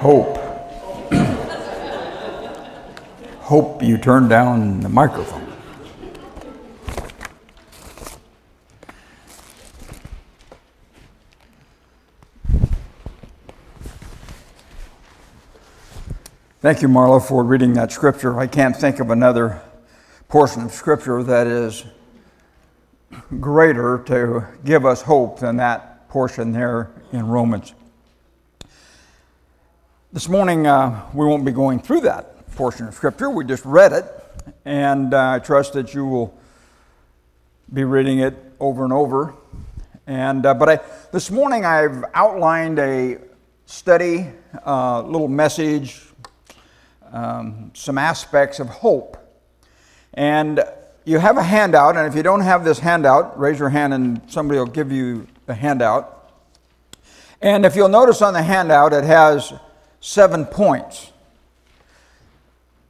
Hope. Hope you turn down the microphone. Thank you, Marla, for reading that scripture. I can't think of another portion of scripture that is greater to give us hope than that portion there in Romans. This morning, uh, we won't be going through that portion of Scripture. We just read it, and uh, I trust that you will be reading it over and over. And uh, but I, this morning, I've outlined a study, uh, little message, um, some aspects of hope. And you have a handout, and if you don't have this handout, raise your hand, and somebody will give you the handout. And if you'll notice on the handout, it has seven points.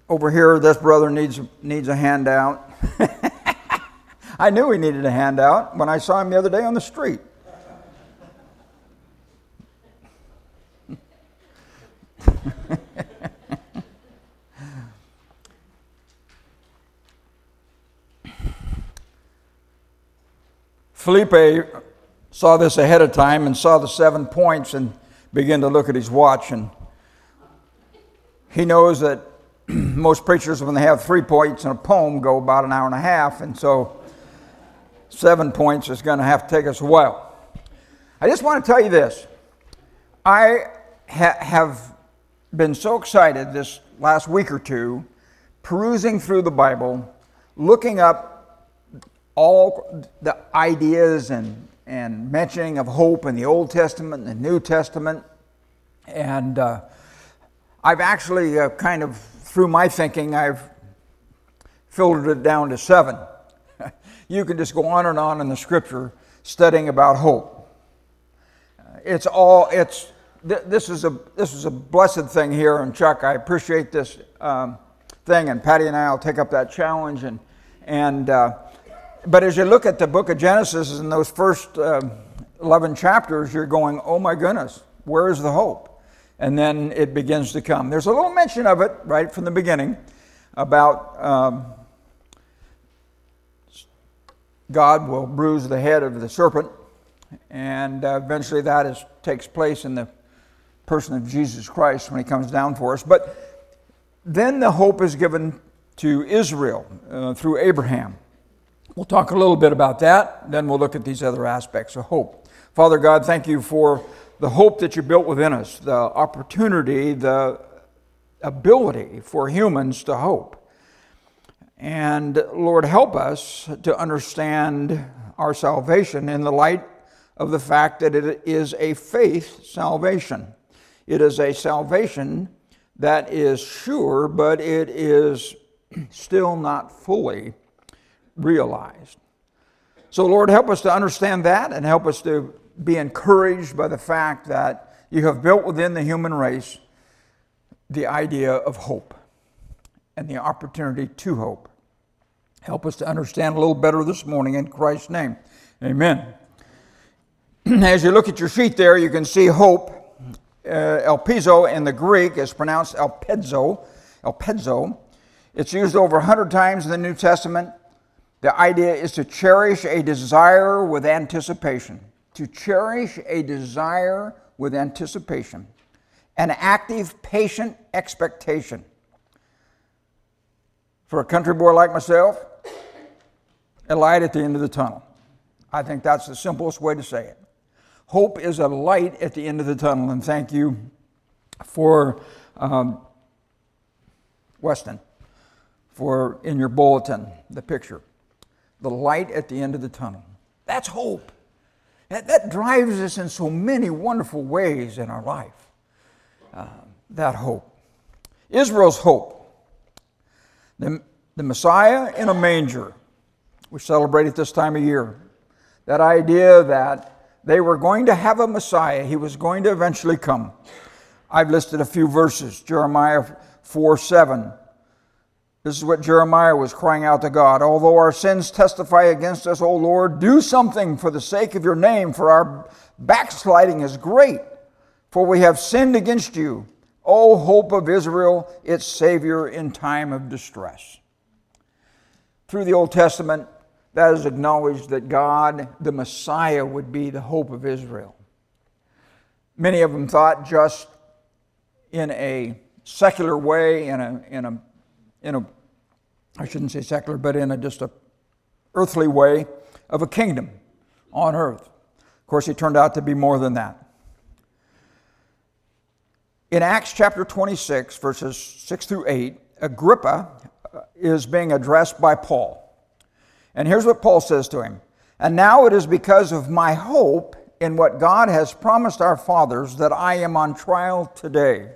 Over here, this brother needs, needs a handout. I knew he needed a handout when I saw him the other day on the street. Felipe saw this ahead of time and saw the seven points and began to look at his watch and he knows that most preachers, when they have three points in a poem, go about an hour and a half, and so seven points is going to have to take us a while. I just want to tell you this. I ha- have been so excited this last week or two, perusing through the Bible, looking up all the ideas and, and mentioning of hope in the Old Testament and the New Testament, and uh, I've actually uh, kind of, through my thinking, I've filtered it down to seven. you can just go on and on in the scripture studying about hope. It's all, it's, th- this, is a, this is a blessed thing here, and Chuck, I appreciate this um, thing, and Patty and I will take up that challenge. And, and, uh, but as you look at the book of Genesis in those first uh, 11 chapters, you're going, oh my goodness, where is the hope? And then it begins to come. There's a little mention of it right from the beginning about um, God will bruise the head of the serpent, and uh, eventually that is, takes place in the person of Jesus Christ when he comes down for us. But then the hope is given to Israel uh, through Abraham. We'll talk a little bit about that, then we'll look at these other aspects of hope. Father God, thank you for the hope that you built within us, the opportunity, the ability for humans to hope. And Lord, help us to understand our salvation in the light of the fact that it is a faith salvation. It is a salvation that is sure, but it is still not fully realized. So, Lord, help us to understand that and help us to be encouraged by the fact that you have built within the human race the idea of hope and the opportunity to hope. Help us to understand a little better this morning in Christ's name. Amen. As you look at your sheet there, you can see hope. Uh, elpizo in the Greek is pronounced elpedzo. Elpedzo. It's used over 100 times in the New Testament. The idea is to cherish a desire with anticipation to cherish a desire with anticipation, an active, patient expectation. For a country boy like myself, a light at the end of the tunnel. I think that's the simplest way to say it. Hope is a light at the end of the tunnel, and thank you for um, Weston for in your bulletin the picture. The light at the end of the tunnel. That's hope. That, that drives us in so many wonderful ways in our life. Uh, that hope. Israel's hope. The, the Messiah in a manger. We celebrate it this time of year. That idea that they were going to have a Messiah, he was going to eventually come. I've listed a few verses Jeremiah 4 7. This is what Jeremiah was crying out to God. Although our sins testify against us, O Lord, do something for the sake of your name, for our backsliding is great. For we have sinned against you. O hope of Israel, its Savior in time of distress. Through the Old Testament, that is acknowledged that God, the Messiah, would be the hope of Israel. Many of them thought just in a secular way, in a, in a, in a I shouldn't say secular, but in a just a earthly way of a kingdom on earth. Of course, he turned out to be more than that. In Acts chapter 26, verses 6 through 8, Agrippa uh, is being addressed by Paul. And here's what Paul says to him And now it is because of my hope in what God has promised our fathers that I am on trial today.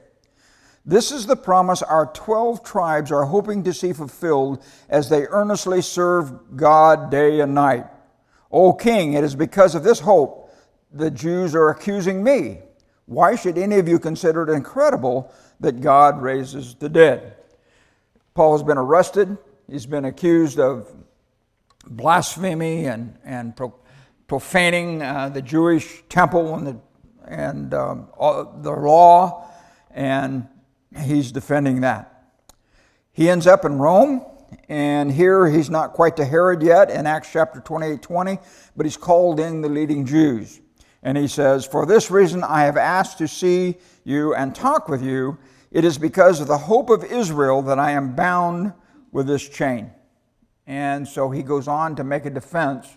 This is the promise our 12 tribes are hoping to see fulfilled as they earnestly serve God day and night. O king, it is because of this hope the Jews are accusing me. Why should any of you consider it incredible that God raises the dead? Paul has been arrested. He's been accused of blasphemy and, and pro, profaning uh, the Jewish temple and, the, and um, the law, and he's defending that. He ends up in Rome, and here he's not quite to Herod yet in Acts chapter 28 20, but he's called in the leading Jews. And he says, For this reason I have asked to see you and talk with you. It is because of the hope of Israel that I am bound with this chain. And so he goes on to make a defense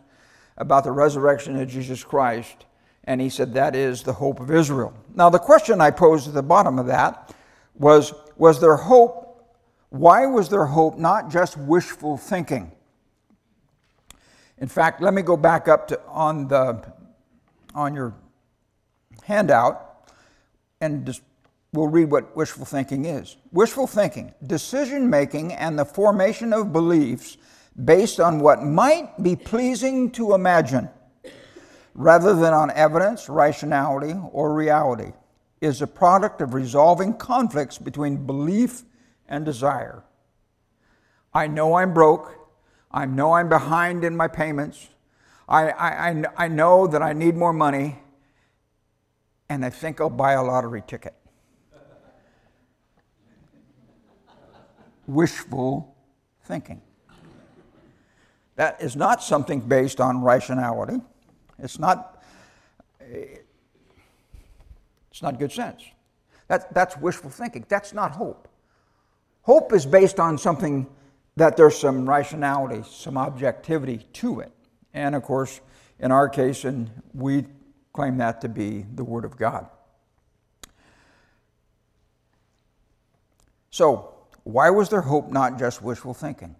about the resurrection of Jesus Christ. And he said, That is the hope of Israel. Now, the question I posed at the bottom of that was Was there hope? Why was there hope not just wishful thinking? In fact, let me go back up to on the on your handout and just we'll read what wishful thinking is. Wishful thinking, decision making and the formation of beliefs based on what might be pleasing to imagine rather than on evidence, rationality, or reality, is a product of resolving conflicts between belief and desire. I know I'm broke. I know I'm behind in my payments. I, I, I know that I need more money, and I think I'll buy a lottery ticket. Wishful thinking. That is not something based on rationality. It's not, it's not good sense. That, that's wishful thinking. That's not hope. Hope is based on something that there's some rationality, some objectivity to it. And of course, in our case, and we claim that to be the Word of God. So, why was there hope not just wishful thinking?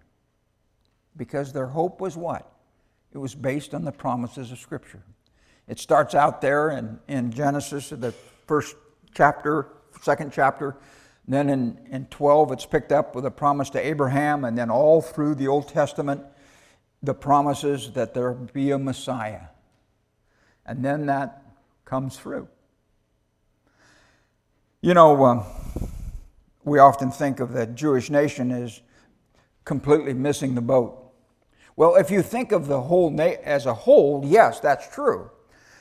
because their hope was what? It was based on the promises of Scripture. It starts out there in, in Genesis, the first chapter, second chapter. Then in, in 12, it's picked up with a promise to Abraham, and then all through the Old Testament, the promises that there be a Messiah. And then that comes through. You know, um, we often think of the Jewish nation as completely missing the boat. Well, if you think of the whole na- as a whole, yes, that's true.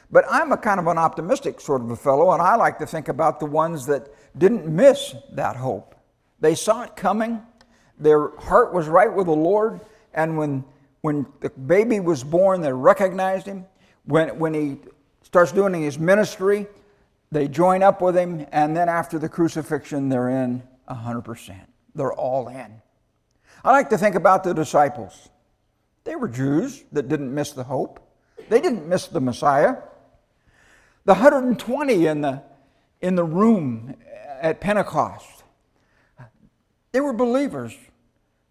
But I'm a kind of an optimistic sort of a fellow, and I like to think about the ones that didn't miss that hope. They saw it coming, their heart was right with the Lord, and when, when the baby was born, they recognized him. When, when he starts doing his ministry, they join up with him, and then after the crucifixion, they're in 100%. They're all in. I like to think about the disciples. They were Jews that didn't miss the hope. They didn't miss the Messiah. The 120 in the, in the room at Pentecost, they were believers.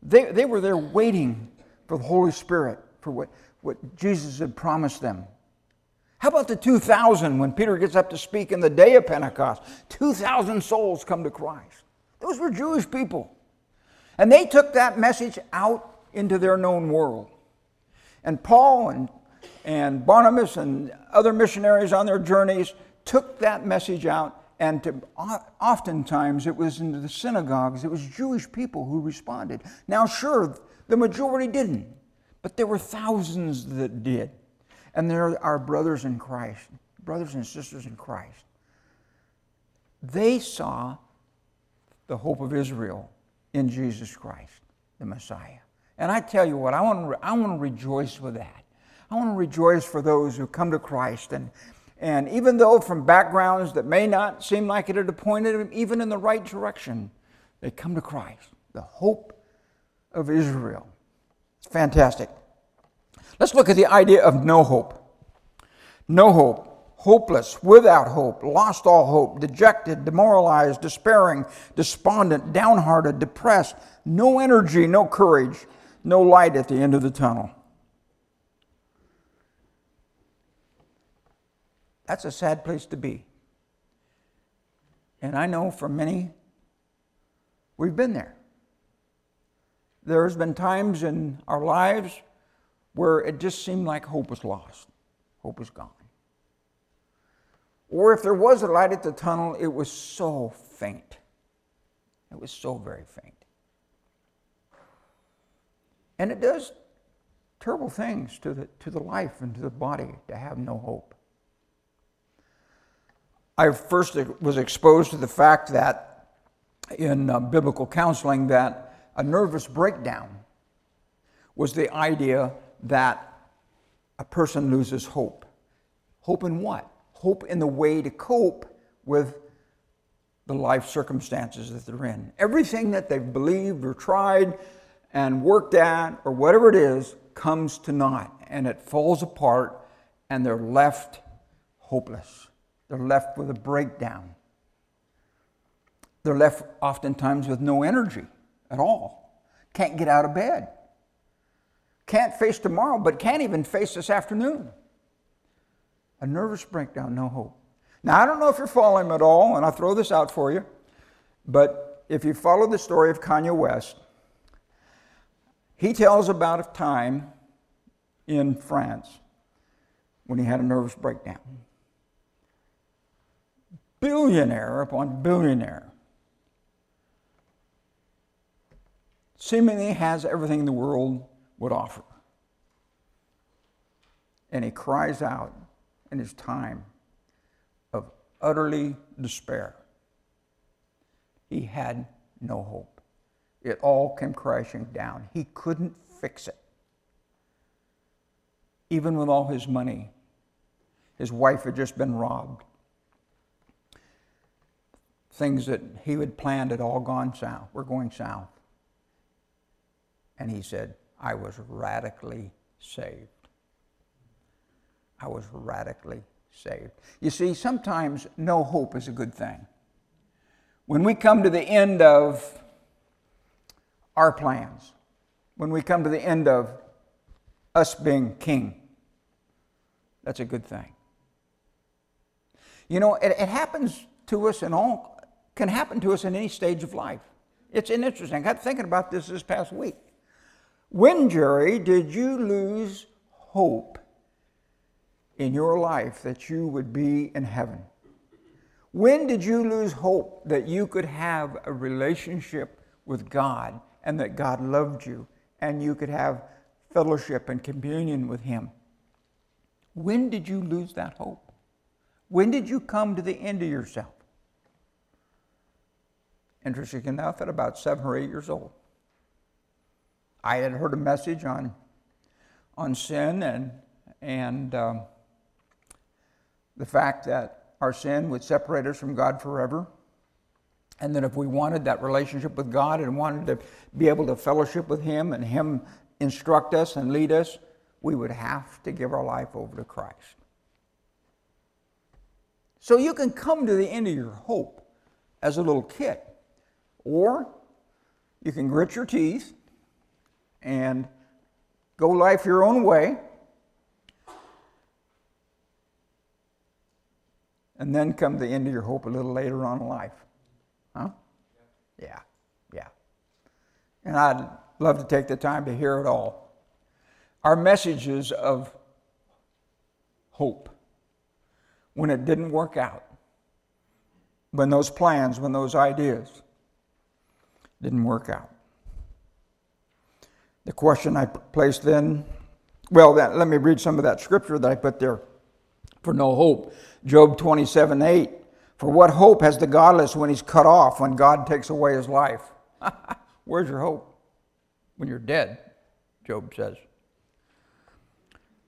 They, they were there waiting for the Holy Spirit, for what, what Jesus had promised them. How about the 2,000 when Peter gets up to speak in the day of Pentecost? 2,000 souls come to Christ. Those were Jewish people. And they took that message out into their known world. And Paul and, and Barnabas and other missionaries on their journeys took that message out, and to, oftentimes it was into the synagogues, it was Jewish people who responded. Now, sure, the majority didn't, but there were thousands that did. And there are brothers in Christ, brothers and sisters in Christ. They saw the hope of Israel in Jesus Christ, the Messiah. And I tell you what, I want to, I want to rejoice with that. I want to rejoice for those who come to Christ. And, and even though from backgrounds that may not seem like it had pointed them even in the right direction, they come to Christ, the hope of Israel. It's fantastic. Let's look at the idea of no hope. No hope, hopeless, without hope, lost all hope, dejected, demoralized, despairing, despondent, downhearted, depressed, no energy, no courage, no light at the end of the tunnel. That's a sad place to be. And I know for many, we've been there. There's been times in our lives where it just seemed like hope was lost, hope was gone. Or if there was a light at the tunnel, it was so faint. It was so very faint. And it does terrible things to the, to the life and to the body to have no hope. I first was exposed to the fact that in uh, biblical counseling that a nervous breakdown was the idea that a person loses hope. Hope in what? Hope in the way to cope with the life circumstances that they're in. Everything that they've believed or tried and worked at or whatever it is comes to naught and it falls apart and they're left hopeless. They're left with a breakdown. They're left oftentimes with no energy at all. Can't get out of bed. Can't face tomorrow, but can't even face this afternoon. A nervous breakdown, no hope. Now, I don't know if you're following at all, and I'll throw this out for you, but if you follow the story of Kanye West, he tells about a time in France when he had a nervous breakdown. Billionaire upon billionaire. Seemingly has everything the world would offer. And he cries out in his time of utterly despair. He had no hope. It all came crashing down. He couldn't fix it. Even with all his money, his wife had just been robbed. Things that he had planned had all gone south, were going south. And he said, I was radically saved. I was radically saved. You see, sometimes no hope is a good thing. When we come to the end of our plans, when we come to the end of us being king, that's a good thing. You know, it, it happens to us in all, can happen to us in any stage of life. It's interesting. I got thinking about this this past week. When, Jerry, did you lose hope in your life that you would be in heaven? When did you lose hope that you could have a relationship with God and that God loved you and you could have fellowship and communion with Him? When did you lose that hope? When did you come to the end of yourself? Interesting enough, at about seven or eight years old. I had heard a message on, on sin and, and um, the fact that our sin would separate us from God forever. And that if we wanted that relationship with God and wanted to be able to fellowship with Him and Him instruct us and lead us, we would have to give our life over to Christ. So you can come to the end of your hope as a little kid, or you can grit your teeth and go life your own way. And then come the end of your hope a little later on in life. Huh? Yeah, yeah. And I'd love to take the time to hear it all. Our messages of hope when it didn't work out, when those plans, when those ideas didn't work out. The question I placed then, well, that, let me read some of that scripture that I put there for no hope. Job 27 8. For what hope has the godless when he's cut off, when God takes away his life? Where's your hope? When you're dead, Job says.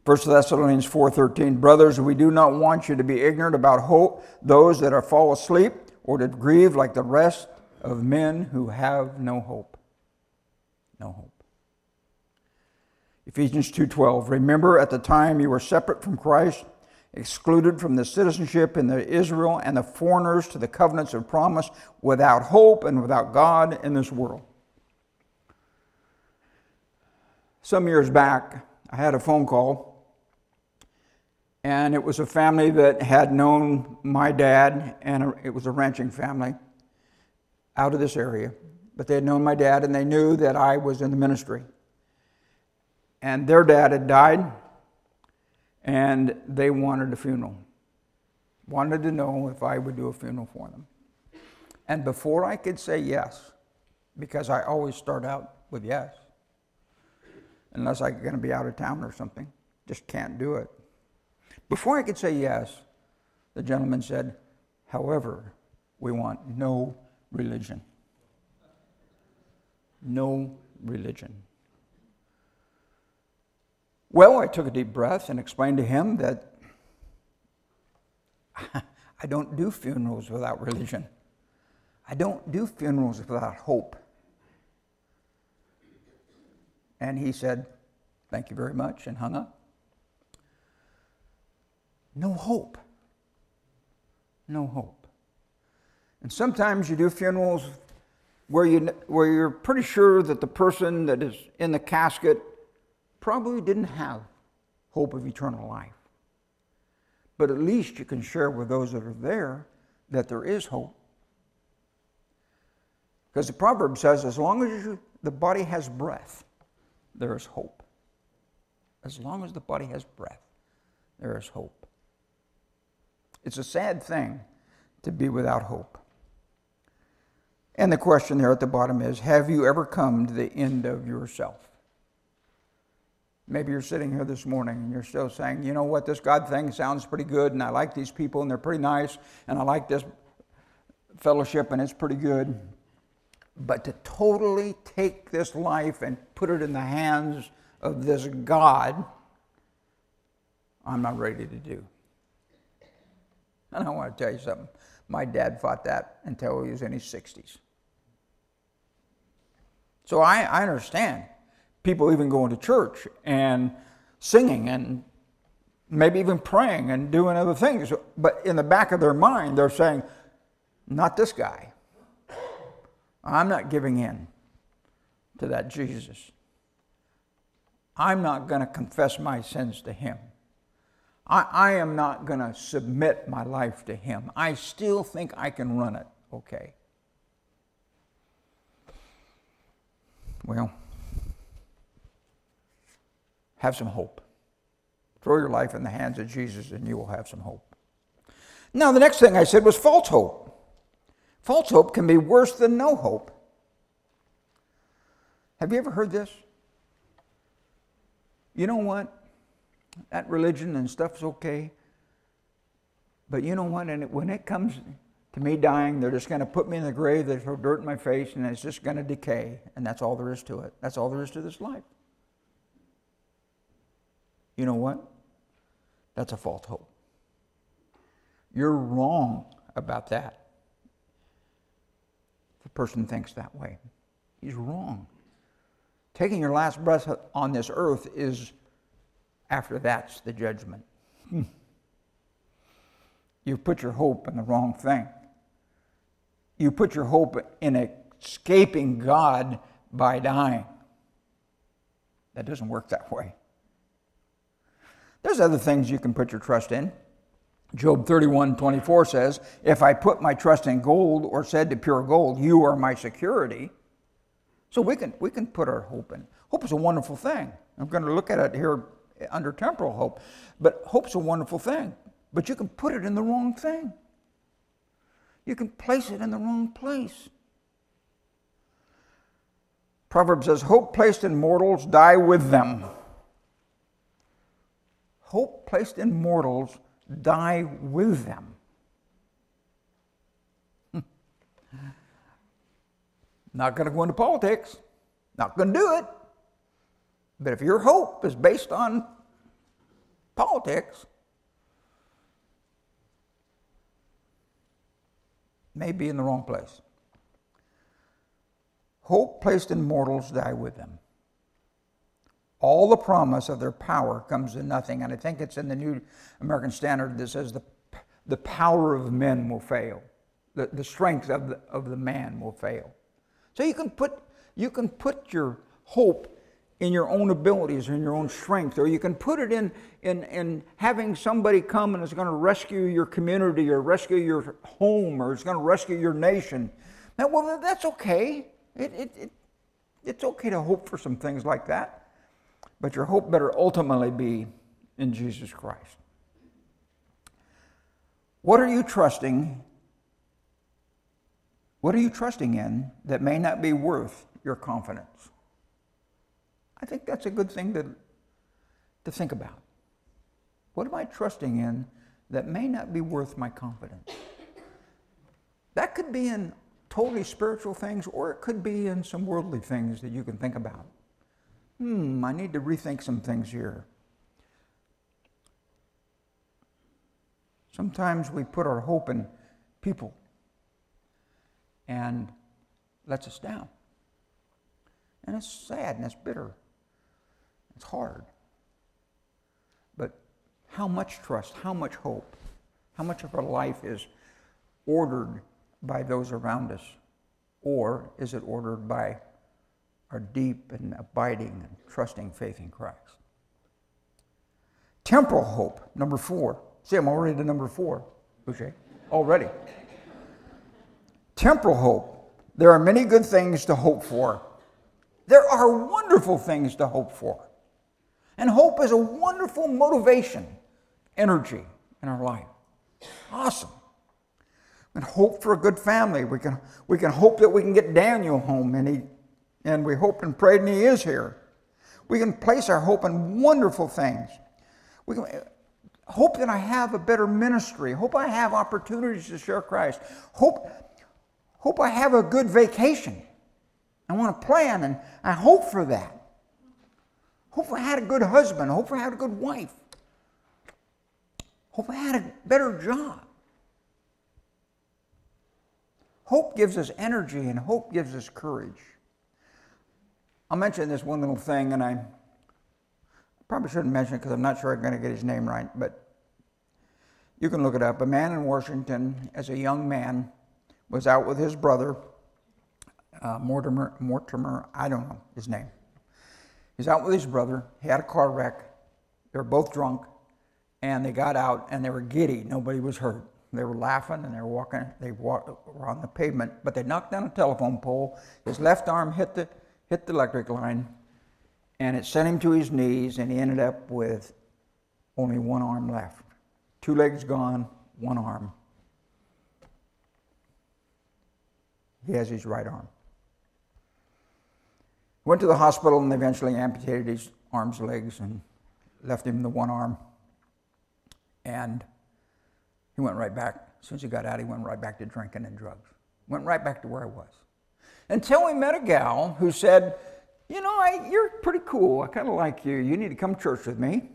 1 Thessalonians 4:13 Brothers we do not want you to be ignorant about hope those that are fall asleep or to grieve like the rest of men who have no hope. No hope. Ephesians 2:12 Remember at the time you were separate from Christ excluded from the citizenship in the Israel and the foreigners to the covenants of promise, without hope and without God in this world. Some years back, I had a phone call, and it was a family that had known my dad, and it was a ranching family out of this area. But they had known my dad, and they knew that I was in the ministry. And their dad had died and they wanted a funeral. Wanted to know if I would do a funeral for them. And before I could say yes, because I always start out with yes, unless I'm going to be out of town or something, just can't do it. Before I could say yes, the gentleman said, however, we want no religion. No religion. Well, I took a deep breath and explained to him that I don't do funerals without religion. I don't do funerals without hope. And he said, Thank you very much, and hung up. No hope. No hope. And sometimes you do funerals where, you, where you're pretty sure that the person that is in the casket probably didn't have hope of eternal life. But at least you can share with those that are there that there is hope. Because the proverb says, as long as you, the body has breath, there is hope. As long as the body has breath, there is hope. It's a sad thing to be without hope. And the question there at the bottom is Have you ever come to the end of yourself? Maybe you're sitting here this morning and you're still saying, you know what, this God thing sounds pretty good, and I like these people, and they're pretty nice, and I like this fellowship, and it's pretty good. But to totally take this life and put it in the hands of this God, I'm not ready to do. And I want to tell you something. My dad fought that until he was in his 60s. So I, I understand people even going to church and singing and maybe even praying and doing other things. But in the back of their mind, they're saying, Not this guy. I'm not giving in to that Jesus. I'm not going to confess my sins to him. I, I am not going to submit my life to him. I still think I can run it okay. Well, have some hope. Throw your life in the hands of Jesus and you will have some hope. Now, the next thing I said was false hope. False hope can be worse than no hope. Have you ever heard this? You know what? That religion and stuff's okay. But you know what? And when it comes to me dying, they're just going to put me in the grave, they throw dirt in my face, and it's just going to decay. And that's all there is to it. That's all there is to this life. You know what? That's a false hope. You're wrong about that. The person thinks that way. He's wrong. Taking your last breath on this earth is after that's the judgment. Hmm. You put your hope in the wrong thing. You put your hope in escaping God by dying. That doesn't work that way. There's other things you can put your trust in. Job 31 24 says, If I put my trust in gold or said to pure gold, You are my security. So we can, we can put our hope in. Hope is a wonderful thing. I'm going to look at it here under temporal hope. But hope's a wonderful thing. But you can put it in the wrong thing. You can place it in the wrong place. Proverbs says, Hope placed in mortals, die with them. Hope placed in mortals, die with them. Hmm. Not going to go into politics. Not going to do it. But if your hope is based on politics, may be in the wrong place. Hope placed in mortals die with them. All the promise of their power comes to nothing. And I think it's in the New American Standard that says the, the power of men will fail, the, the strength of the, of the man will fail. So you can put, you can put your hope in your own abilities or in your own strength, or you can put it in, in, in having somebody come and is going to rescue your community or rescue your home or is going to rescue your nation. Now, well, that's okay. It, it, it, it's okay to hope for some things like that, but your hope better ultimately be in Jesus Christ. What are you trusting? What are you trusting in that may not be worth your confidence? I think that's a good thing to, to think about. What am I trusting in that may not be worth my confidence? That could be in totally spiritual things, or it could be in some worldly things that you can think about. Hmm, I need to rethink some things here. Sometimes we put our hope in people and lets us down. And it's sad and it's bitter. It's hard. But how much trust, how much hope, how much of our life is ordered by those around us? Or is it ordered by our deep and abiding and trusting faith in Christ? Temporal hope, number four. See, I'm already to number four, Boucher. Already. Temporal hope. There are many good things to hope for. There are wonderful things to hope for. And hope is a wonderful motivation, energy in our life. Awesome. We can hope for a good family. We can, we can hope that we can get Daniel home, and, he, and we hope and pray and he is here. We can place our hope in wonderful things. We can hope that I have a better ministry. Hope I have opportunities to share Christ. Hope, hope I have a good vacation. I want to plan, and I hope for that. Hope I had a good husband. Hope I had a good wife. Hope I had a better job. Hope gives us energy and hope gives us courage. I'll mention this one little thing, and I probably shouldn't mention it because I'm not sure I'm going to get his name right, but you can look it up. A man in Washington, as a young man, was out with his brother, uh, Mortimer, Mortimer, I don't know his name. He's out with his brother. He had a car wreck. They were both drunk, and they got out and they were giddy. Nobody was hurt. They were laughing and they were walking. They walked, were on the pavement, but they knocked down a telephone pole. His left arm hit the hit the electric line, and it sent him to his knees. And he ended up with only one arm left, two legs gone, one arm. He has his right arm. Went to the hospital and eventually amputated his arms, legs, and left him the one arm. And he went right back. As soon as he got out, he went right back to drinking and drugs. Went right back to where I was. Until we met a gal who said, You know, I, you're pretty cool. I kind of like you. You need to come to church with me.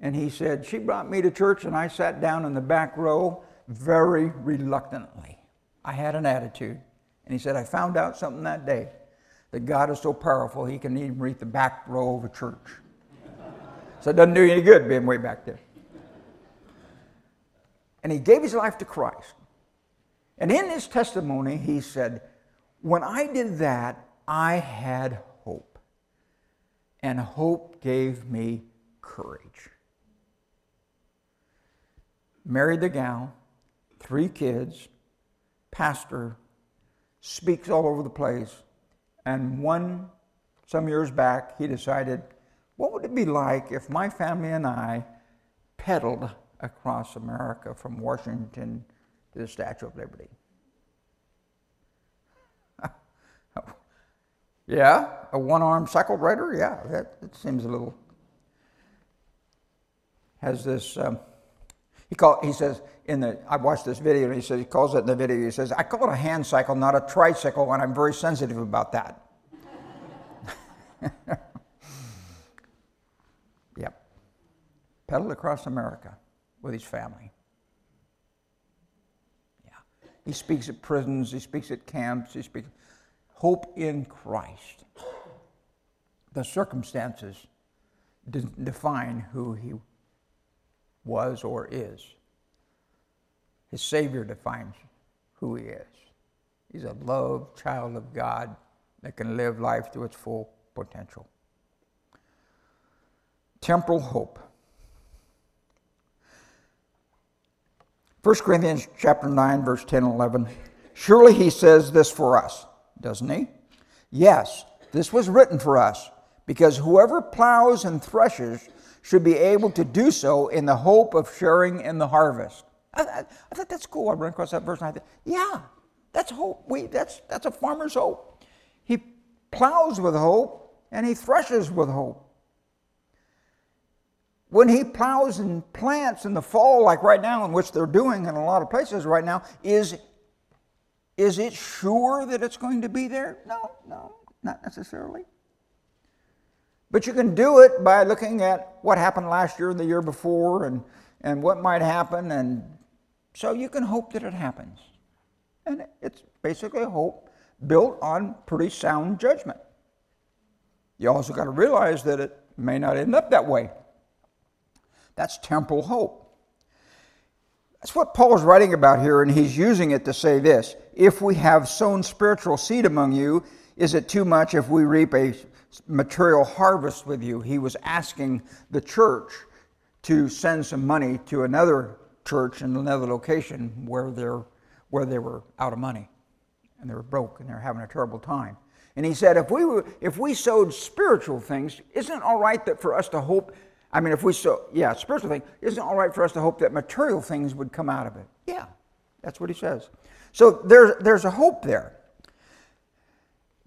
And he said, She brought me to church, and I sat down in the back row very reluctantly. I had an attitude. And he said, I found out something that day that God is so powerful he can even reach the back row of a church. so it doesn't do you any good being way back there. And he gave his life to Christ. And in his testimony, he said, When I did that, I had hope. And hope gave me courage. Married the gal, three kids, pastor, speaks all over the place and one, some years back, he decided, what would it be like if my family and I pedaled across America from Washington to the Statue of Liberty? yeah, a one armed cycle rider? Yeah, that, that, seems a little. Has this. Um, He, he says, in the, I watched this video and he says, he calls it in the video, he says, I call it a hand cycle, not a tricycle, and I'm very sensitive about that. yep. Pedaled across America with his family. Yeah. He speaks at prisons, he speaks at camps, he speaks. Hope in Christ. The circumstances de- define who he was or is. His Savior defines who he is. He's a loved child of God that can live life to its full potential. Temporal hope. 1 Corinthians chapter 9 verse 10 and 11. Surely he says this for us, doesn't he? Yes, this was written for us because whoever plows and threshes should be able to do so in the hope of sharing in the harvest. I, I, I thought that's cool. I ran across that verse and I thought, yeah, that's hope. We, that's, that's a farmer's hope. He plows with hope and he threshes with hope. When he plows and plants in the fall, like right now, in which they're doing in a lot of places right now, is, is it sure that it's going to be there? No, no, not necessarily. But you can do it by looking at what happened last year and the year before and, and what might happen. And so you can hope that it happens. And it's basically hope built on pretty sound judgment. You also got to realize that it may not end up that way. That's temporal hope. That's what Paul's writing about here, and he's using it to say this If we have sown spiritual seed among you, is it too much if we reap a material harvest with you. He was asking the church to send some money to another church in another location where, they're, where they were out of money and they were broke and they're having a terrible time. And he said, if we, were, if we sowed spiritual things, isn't it all right that for us to hope? I mean, if we sow, yeah, spiritual things, isn't it all right for us to hope that material things would come out of it? Yeah, that's what he says. So there's, there's a hope there.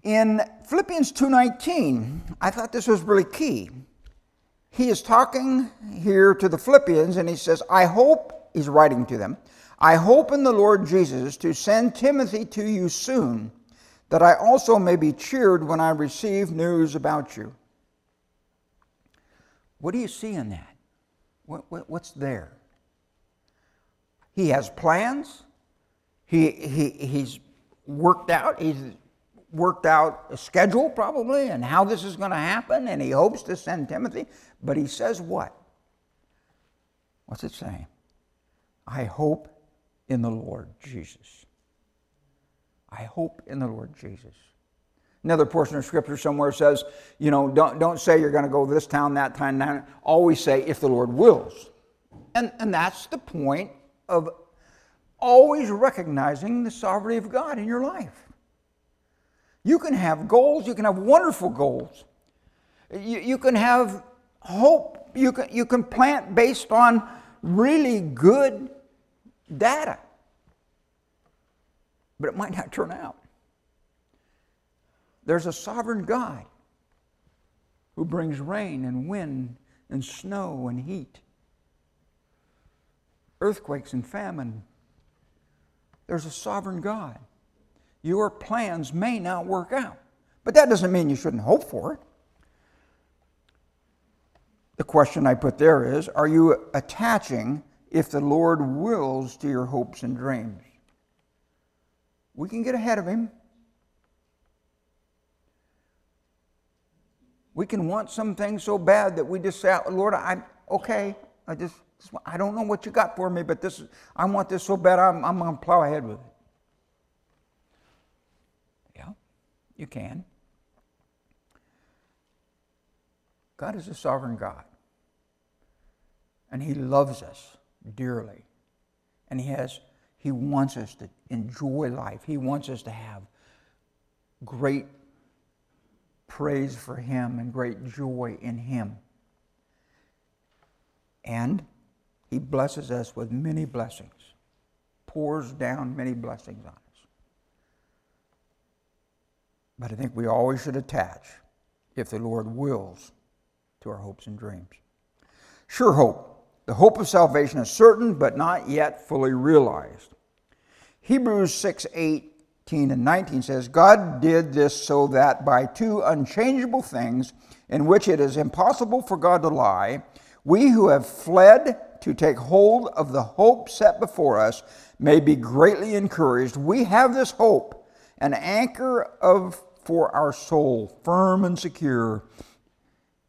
In Philippians 2:19, I thought this was really key. He is talking here to the Philippians and he says, "I hope he's writing to them. I hope in the Lord Jesus to send Timothy to you soon, that I also may be cheered when I receive news about you." What do you see in that? What, what, what's there? He has plans. He, he, he's worked out. He's worked out a schedule probably and how this is going to happen, and he hopes to send Timothy. But he says what? What's it saying? I hope in the Lord Jesus. I hope in the Lord Jesus. Another portion of scripture somewhere says, you know, don't, don't say you're going to go this town, that town, that. Always say, if the Lord wills. And, and that's the point of always recognizing the sovereignty of God in your life. You can have goals, you can have wonderful goals. You, you can have hope, you can, you can plant based on really good data. But it might not turn out. There's a sovereign God who brings rain and wind and snow and heat, earthquakes and famine. There's a sovereign God your plans may not work out. But that doesn't mean you shouldn't hope for it. The question I put there is Are you attaching if the Lord wills to your hopes and dreams? We can get ahead of Him. We can want some things so bad that we just say, Lord, I'm okay. I just, I don't know what you got for me, but this, I want this so bad, I'm, I'm going to plow ahead with it. You can. God is a sovereign God. And He loves us dearly. And He has He wants us to enjoy life. He wants us to have great praise for Him and great joy in Him. And He blesses us with many blessings, pours down many blessings on us. But I think we always should attach, if the Lord wills, to our hopes and dreams. Sure hope. The hope of salvation is certain, but not yet fully realized. Hebrews 6 18 and 19 says, God did this so that by two unchangeable things, in which it is impossible for God to lie, we who have fled to take hold of the hope set before us may be greatly encouraged. We have this hope, an anchor of for our soul, firm and secure.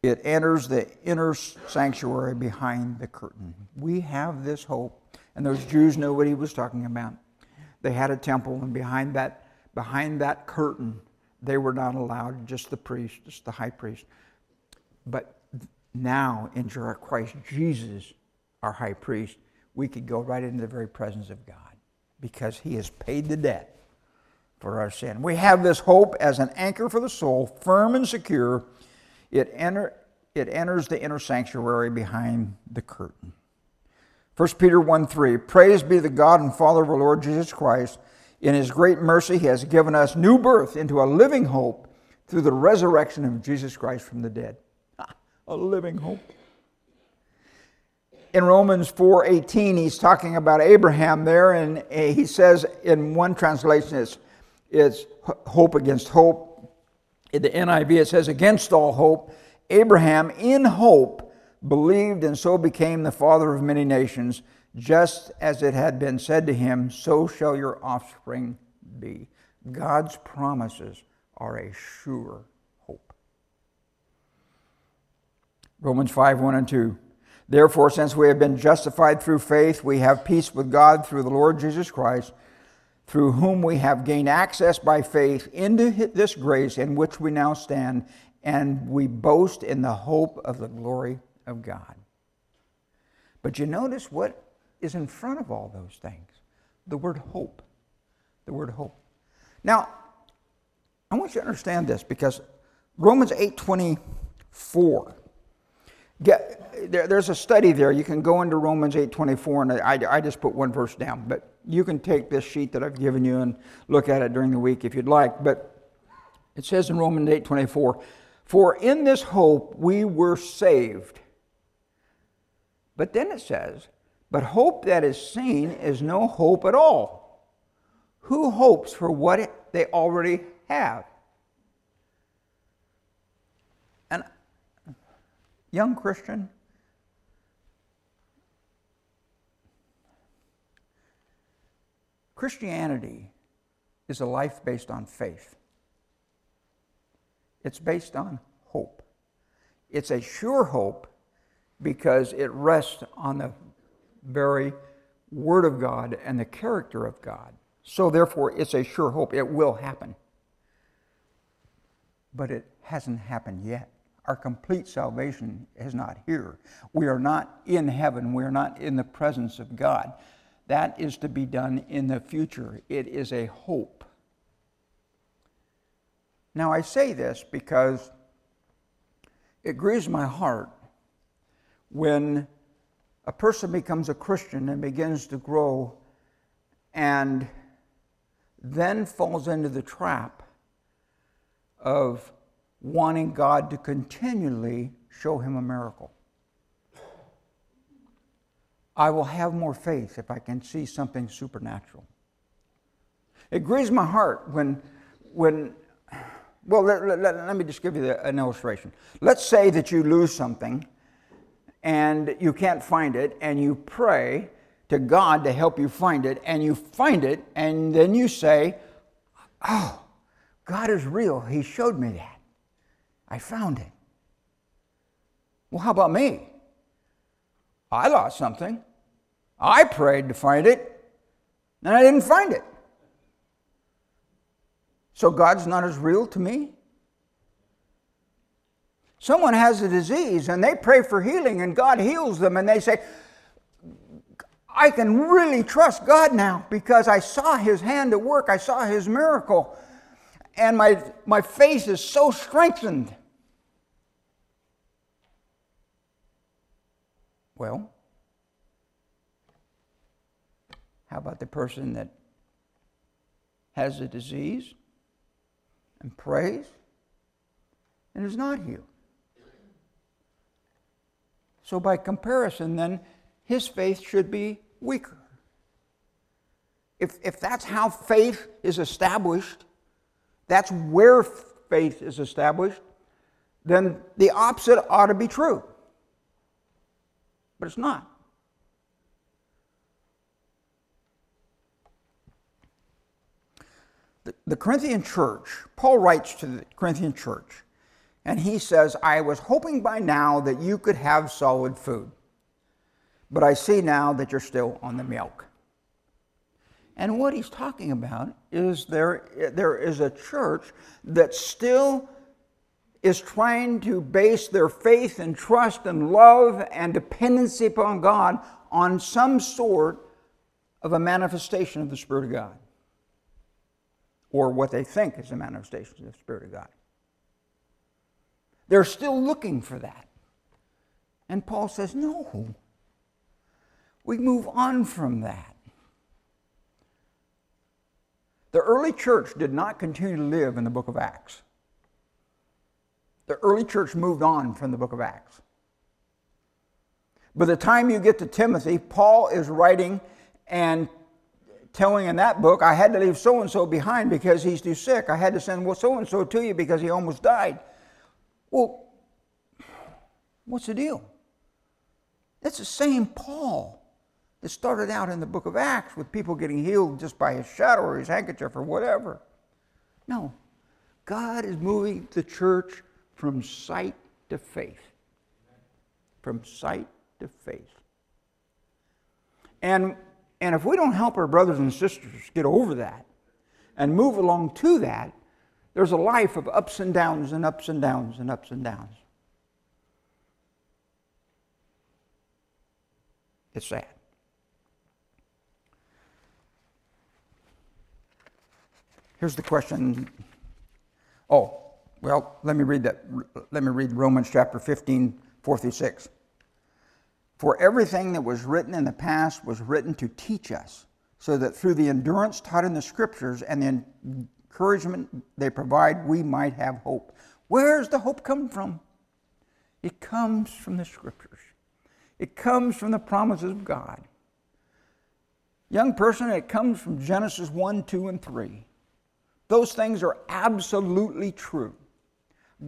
It enters the inner sanctuary behind the curtain. We have this hope. And those Jews know what he was talking about. They had a temple, and behind that, behind that curtain, they were not allowed, just the priest, just the high priest. But now, in Christ Jesus, our high priest, we could go right into the very presence of God because he has paid the debt for our sin. We have this hope as an anchor for the soul, firm and secure. It, enter, it enters the inner sanctuary behind the curtain. 1 Peter 1 3 Praise be the God and Father of our Lord Jesus Christ. In his great mercy, he has given us new birth into a living hope through the resurrection of Jesus Christ from the dead. a living hope. In Romans 4:18, he's talking about Abraham there, and he says in one translation it's, it's hope against hope. In the NIV, it says against all hope. Abraham, in hope, believed and so became the father of many nations, just as it had been said to him, So shall your offspring be. God's promises are a sure hope. Romans 5 1 and 2. Therefore, since we have been justified through faith, we have peace with God through the Lord Jesus Christ, through whom we have gained access by faith into this grace in which we now stand, and we boast in the hope of the glory of God. But you notice what is in front of all those things the word hope. The word hope. Now, I want you to understand this because Romans 8:24. Get, there, there's a study there. You can go into Romans 8:24, and I, I just put one verse down. But you can take this sheet that I've given you and look at it during the week if you'd like. But it says in Romans 8:24, "For in this hope we were saved." But then it says, But hope that is seen is no hope at all. Who hopes for what they already have? And, young Christian, Christianity is a life based on faith. It's based on hope. It's a sure hope because it rests on the very Word of God and the character of God. So, therefore, it's a sure hope. It will happen. But it hasn't happened yet. Our complete salvation is not here. We are not in heaven. We are not in the presence of God. That is to be done in the future. It is a hope. Now, I say this because it grieves my heart when a person becomes a Christian and begins to grow and then falls into the trap of wanting God to continually show him a miracle. I will have more faith if I can see something supernatural. It grieves my heart when, when well, let, let, let me just give you an illustration. Let's say that you lose something and you can't find it, and you pray to God to help you find it, and you find it, and then you say, Oh, God is real. He showed me that. I found it. Well, how about me? I lost something. I prayed to find it, and I didn't find it. So God's not as real to me? Someone has a disease and they pray for healing and God heals them and they say, I can really trust God now because I saw His hand at work, I saw His miracle, and my, my faith is so strengthened. Well, how about the person that has a disease and prays and is not healed? So, by comparison, then, his faith should be weaker. If, if that's how faith is established, that's where faith is established, then the opposite ought to be true. But it's not. The, the Corinthian church, Paul writes to the Corinthian church, and he says, I was hoping by now that you could have solid food, but I see now that you're still on the milk. And what he's talking about is there, there is a church that still is trying to base their faith and trust and love and dependency upon God on some sort of a manifestation of the Spirit of God, or what they think is a manifestation of the Spirit of God. They're still looking for that. And Paul says, no, we move on from that. The early church did not continue to live in the book of Acts. The early church moved on from the book of Acts. By the time you get to Timothy, Paul is writing and telling in that book, I had to leave so and so behind because he's too sick. I had to send well, so and so to you because he almost died. Well, what's the deal? That's the same Paul that started out in the book of Acts with people getting healed just by his shadow or his handkerchief or whatever. No, God is moving the church from sight to faith. From sight to faith. And, and if we don't help our brothers and sisters get over that and move along to that, there's a life of ups and downs and ups and downs and ups and downs. It's sad. Here's the question. Oh, well, let me read that. Let me read Romans chapter 15, 4 through 6. For everything that was written in the past was written to teach us, so that through the endurance taught in the scriptures and the encouragement they provide, we might have hope. Where's the hope come from? It comes from the scriptures, it comes from the promises of God. Young person, it comes from Genesis 1, 2, and 3. Those things are absolutely true.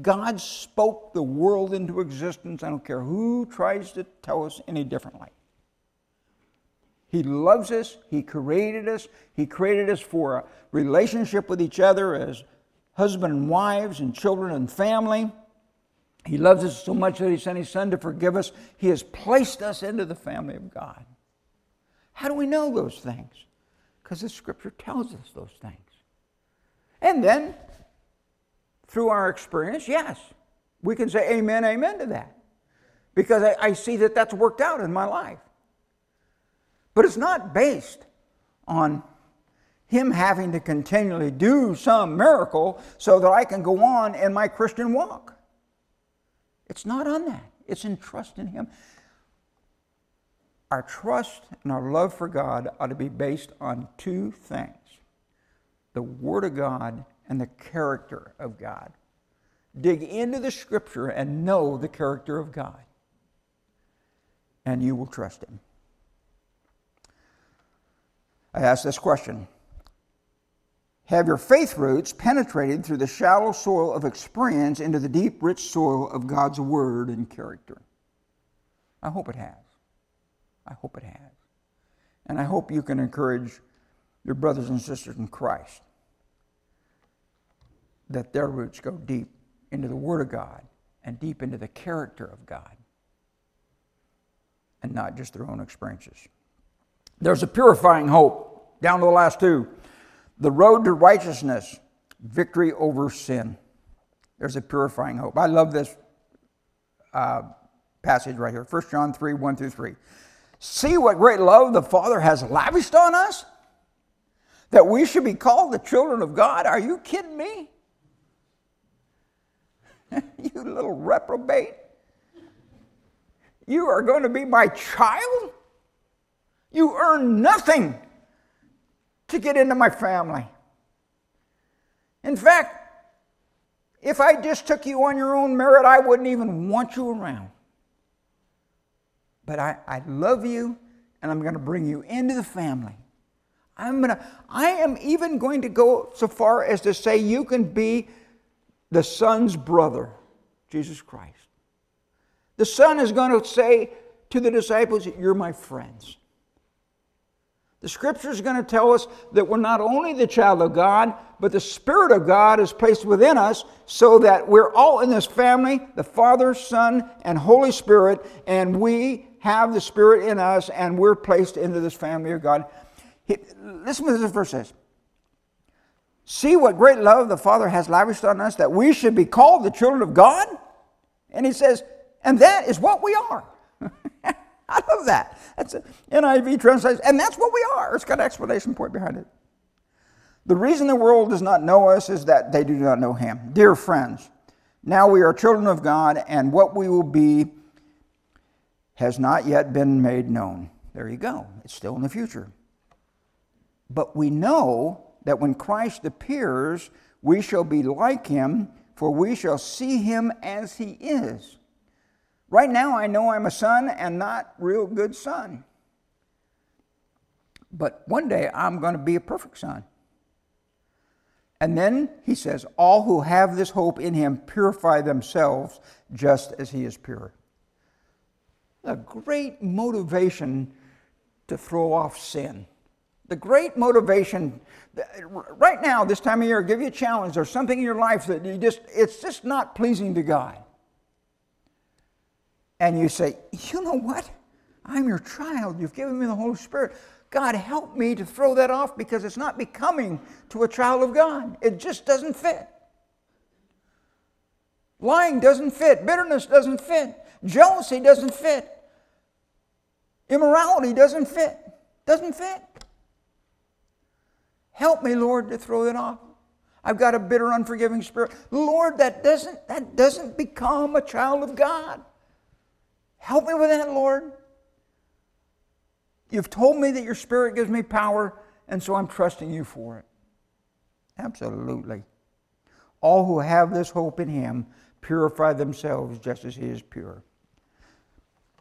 God spoke the world into existence. I don't care who tries to tell us any differently. He loves us. He created us. He created us for a relationship with each other as husband and wives and children and family. He loves us so much that He sent His Son to forgive us. He has placed us into the family of God. How do we know those things? Because the Scripture tells us those things. And then through our experience, yes, we can say amen, amen to that. Because I, I see that that's worked out in my life. But it's not based on him having to continually do some miracle so that I can go on in my Christian walk. It's not on that. It's in trust in him. Our trust and our love for God ought to be based on two things the Word of God and the character of God. Dig into the scripture and know the character of God, and you will trust Him. I ask this question Have your faith roots penetrated through the shallow soil of experience into the deep, rich soil of God's Word and character? I hope it has. I hope it has. And I hope you can encourage your brothers and sisters in Christ that their roots go deep into the Word of God and deep into the character of God and not just their own experiences. There's a purifying hope, down to the last two. The road to righteousness, victory over sin. There's a purifying hope. I love this uh, passage right here 1 John 3 1 through 3. See what great love the Father has lavished on us? That we should be called the children of God? Are you kidding me? you little reprobate. You are going to be my child? You earn nothing to get into my family. In fact, if I just took you on your own merit, I wouldn't even want you around. but I, I love you and I'm going to bring you into the family. I'm going to, I am even going to go so far as to say you can be the son's brother, Jesus Christ. The son is going to say to the disciples, You're my friends. The scripture is going to tell us that we're not only the child of God, but the Spirit of God is placed within us so that we're all in this family the Father, Son, and Holy Spirit, and we have the Spirit in us, and we're placed into this family of God. Listen to what this verse says. See what great love the Father has lavished on us that we should be called the children of God? And he says, and that is what we are. I love that. That's an NIV translation, and that's what we are. It's got an explanation point behind it. The reason the world does not know us is that they do not know Him. Dear friends, now we are children of God, and what we will be has not yet been made known. There you go. It's still in the future. But we know that when Christ appears, we shall be like him, for we shall see him as he is. Right now, I know I'm a son and not real good son. But one day, I'm going to be a perfect son. And then he says, All who have this hope in him purify themselves just as he is pure. A great motivation to throw off sin. The great motivation, right now, this time of year, i give you a challenge. There's something in your life that you just, it's just not pleasing to God and you say, You know what? I'm your child. You've given me the Holy Spirit. God, help me to throw that off because it's not becoming to a child of God. It just doesn't fit. Lying doesn't fit. Bitterness doesn't fit. Jealousy doesn't fit. Immorality doesn't fit. Doesn't fit. Help me, Lord, to throw it off. I've got a bitter, unforgiving spirit. Lord, that doesn't, that doesn't become a child of God. Help me with that, Lord. You've told me that your Spirit gives me power, and so I'm trusting you for it. Absolutely. All who have this hope in Him purify themselves just as He is pure.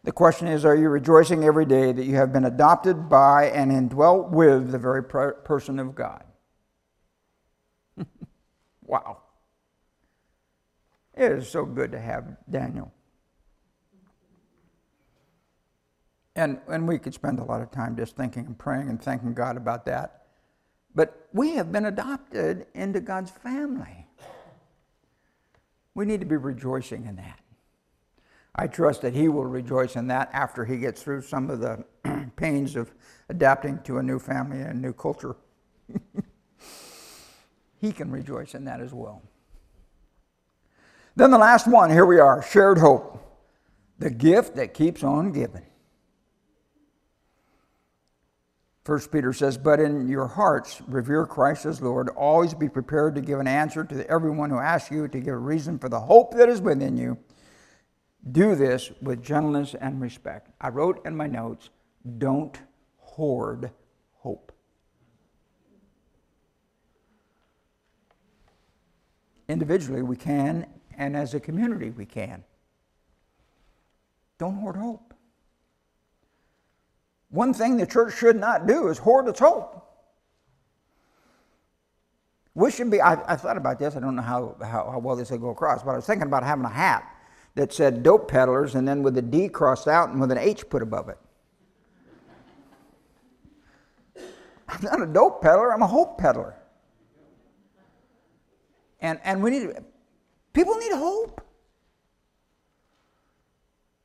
The question is Are you rejoicing every day that you have been adopted by and indwelt with the very person of God? wow. It is so good to have Daniel. And, and we could spend a lot of time just thinking and praying and thanking God about that. But we have been adopted into God's family. We need to be rejoicing in that. I trust that He will rejoice in that after He gets through some of the pains of adapting to a new family and a new culture. he can rejoice in that as well. Then the last one, here we are shared hope, the gift that keeps on giving. First Peter says, But in your hearts revere Christ as Lord. Always be prepared to give an answer to everyone who asks you to give a reason for the hope that is within you. Do this with gentleness and respect. I wrote in my notes, don't hoard hope. Individually, we can, and as a community, we can. Don't hoard hope. One thing the church should not do is hoard its hope. We should be, I, I thought about this, I don't know how, how, how well this will go across, but I was thinking about having a hat that said dope peddlers and then with a D crossed out and with an H put above it. I'm not a dope peddler, I'm a hope peddler. And, and we need, people need hope.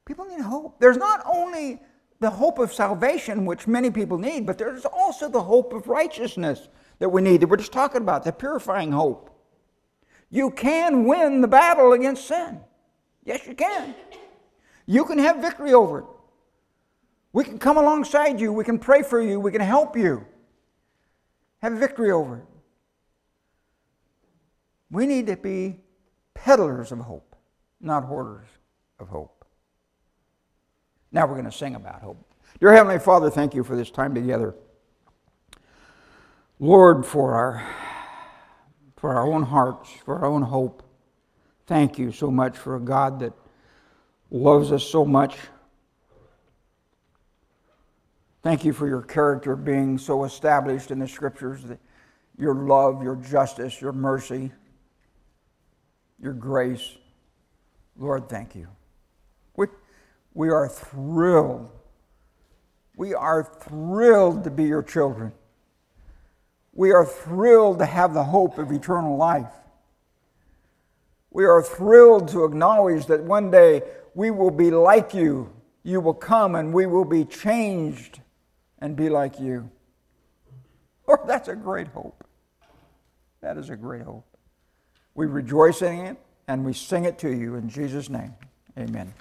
People need hope. There's not only the hope of salvation, which many people need, but there's also the hope of righteousness that we need, that we're just talking about, the purifying hope. You can win the battle against sin. Yes, you can. You can have victory over it. We can come alongside you, we can pray for you, we can help you. Have victory over it. We need to be peddlers of hope, not hoarders of hope. Now we're going to sing about hope. Dear Heavenly Father, thank you for this time together. Lord, for our, for our own hearts, for our own hope, thank you so much for a God that loves us so much Thank you for your character being so established in the scriptures, that your love, your justice, your mercy, your grace. Lord, thank you. We, we are thrilled. We are thrilled to be your children. We are thrilled to have the hope of eternal life. We are thrilled to acknowledge that one day we will be like you. You will come and we will be changed and be like you. Lord, oh, that's a great hope. That is a great hope. We rejoice in it and we sing it to you in Jesus' name. Amen.